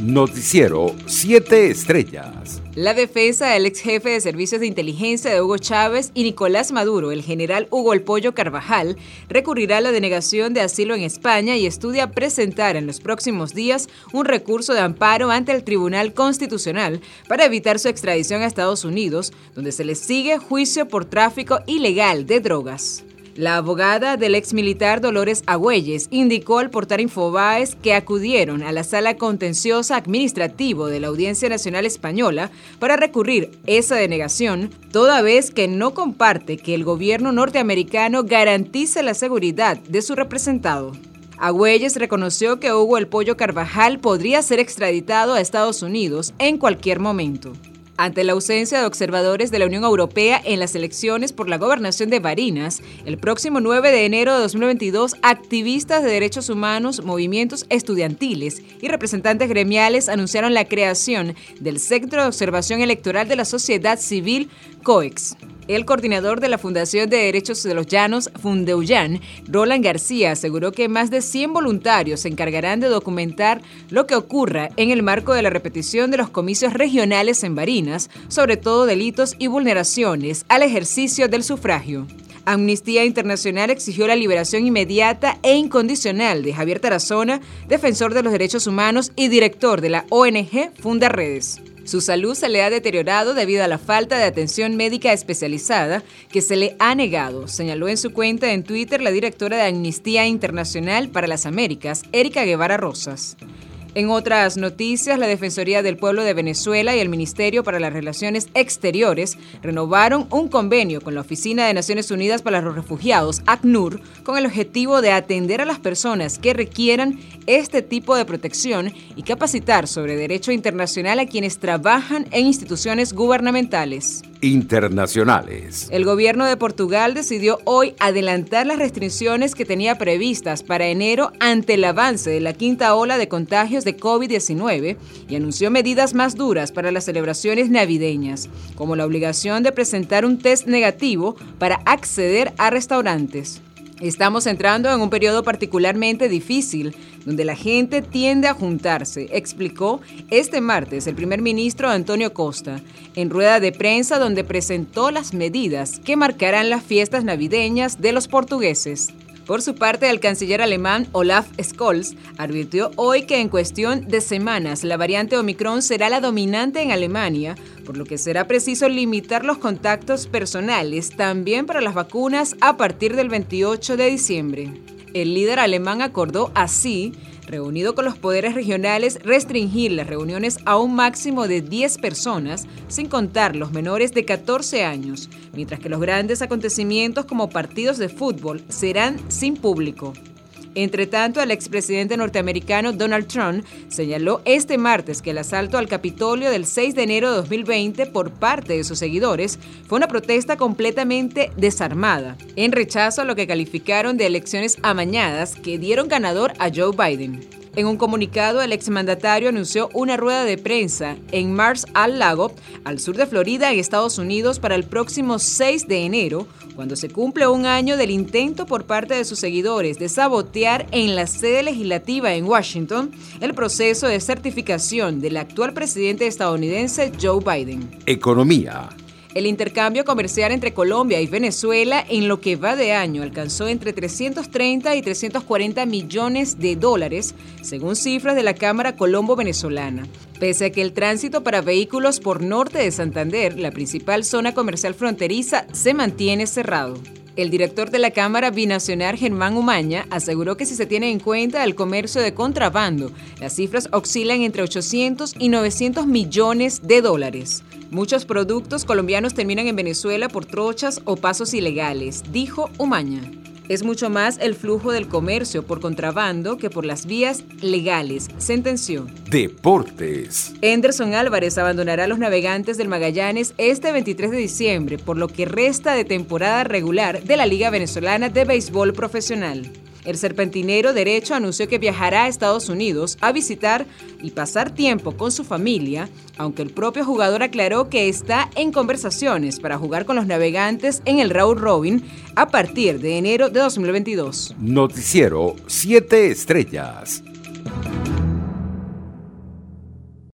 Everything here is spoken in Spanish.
Noticiero 7 Estrellas. La defensa del ex jefe de servicios de inteligencia de Hugo Chávez y Nicolás Maduro, el general Hugo El Pollo Carvajal, recurrirá a la denegación de asilo en España y estudia presentar en los próximos días un recurso de amparo ante el Tribunal Constitucional para evitar su extradición a Estados Unidos, donde se le sigue juicio por tráfico ilegal de drogas. La abogada del ex militar Dolores Agüelles indicó al portal Infobaes que acudieron a la sala contenciosa administrativo de la Audiencia Nacional Española para recurrir esa denegación, toda vez que no comparte que el gobierno norteamericano garantice la seguridad de su representado. Agüelles reconoció que Hugo El Pollo Carvajal podría ser extraditado a Estados Unidos en cualquier momento. Ante la ausencia de observadores de la Unión Europea en las elecciones por la gobernación de Barinas, el próximo 9 de enero de 2022, activistas de derechos humanos, movimientos estudiantiles y representantes gremiales anunciaron la creación del Centro de Observación Electoral de la Sociedad Civil, COEX. El coordinador de la Fundación de Derechos de los Llanos, Fundeuyan, Roland García, aseguró que más de 100 voluntarios se encargarán de documentar lo que ocurra en el marco de la repetición de los comicios regionales en Barinas, sobre todo delitos y vulneraciones al ejercicio del sufragio. Amnistía Internacional exigió la liberación inmediata e incondicional de Javier Tarazona, defensor de los derechos humanos y director de la ONG Funda Redes. Su salud se le ha deteriorado debido a la falta de atención médica especializada que se le ha negado, señaló en su cuenta en Twitter la directora de Amnistía Internacional para las Américas, Erika Guevara Rosas. En otras noticias, la Defensoría del Pueblo de Venezuela y el Ministerio para las Relaciones Exteriores renovaron un convenio con la Oficina de Naciones Unidas para los Refugiados, ACNUR, con el objetivo de atender a las personas que requieran este tipo de protección y capacitar sobre derecho internacional a quienes trabajan en instituciones gubernamentales internacionales. El gobierno de Portugal decidió hoy adelantar las restricciones que tenía previstas para enero ante el avance de la quinta ola de contagios de COVID-19 y anunció medidas más duras para las celebraciones navideñas, como la obligación de presentar un test negativo para acceder a restaurantes. Estamos entrando en un periodo particularmente difícil, donde la gente tiende a juntarse, explicó este martes el primer ministro Antonio Costa, en rueda de prensa donde presentó las medidas que marcarán las fiestas navideñas de los portugueses. Por su parte, el canciller alemán Olaf Scholz advirtió hoy que en cuestión de semanas la variante Omicron será la dominante en Alemania, por lo que será preciso limitar los contactos personales también para las vacunas a partir del 28 de diciembre. El líder alemán acordó así reunido con los poderes regionales, restringir las reuniones a un máximo de 10 personas, sin contar los menores de 14 años, mientras que los grandes acontecimientos como partidos de fútbol serán sin público. Entre tanto, el expresidente norteamericano Donald Trump señaló este martes que el asalto al Capitolio del 6 de enero de 2020 por parte de sus seguidores fue una protesta completamente desarmada, en rechazo a lo que calificaron de elecciones amañadas que dieron ganador a Joe Biden. En un comunicado, el exmandatario anunció una rueda de prensa en Mars al Lago, al sur de Florida, en Estados Unidos, para el próximo 6 de enero, cuando se cumple un año del intento por parte de sus seguidores de sabotear en la sede legislativa en Washington el proceso de certificación del actual presidente estadounidense Joe Biden. Economía. El intercambio comercial entre Colombia y Venezuela en lo que va de año alcanzó entre 330 y 340 millones de dólares, según cifras de la Cámara Colombo-Venezolana. Pese a que el tránsito para vehículos por norte de Santander, la principal zona comercial fronteriza, se mantiene cerrado. El director de la Cámara Binacional, Germán Umaña, aseguró que si se tiene en cuenta el comercio de contrabando, las cifras oscilan entre 800 y 900 millones de dólares. Muchos productos colombianos terminan en Venezuela por trochas o pasos ilegales, dijo Umaña. Es mucho más el flujo del comercio por contrabando que por las vías legales, sentenció. Deportes. Anderson Álvarez abandonará a los navegantes del Magallanes este 23 de diciembre, por lo que resta de temporada regular de la Liga Venezolana de Béisbol Profesional. El serpentinero derecho anunció que viajará a Estados Unidos a visitar y pasar tiempo con su familia, aunque el propio jugador aclaró que está en conversaciones para jugar con los navegantes en el Raúl Robin a partir de enero de 2022. Noticiero 7 Estrellas.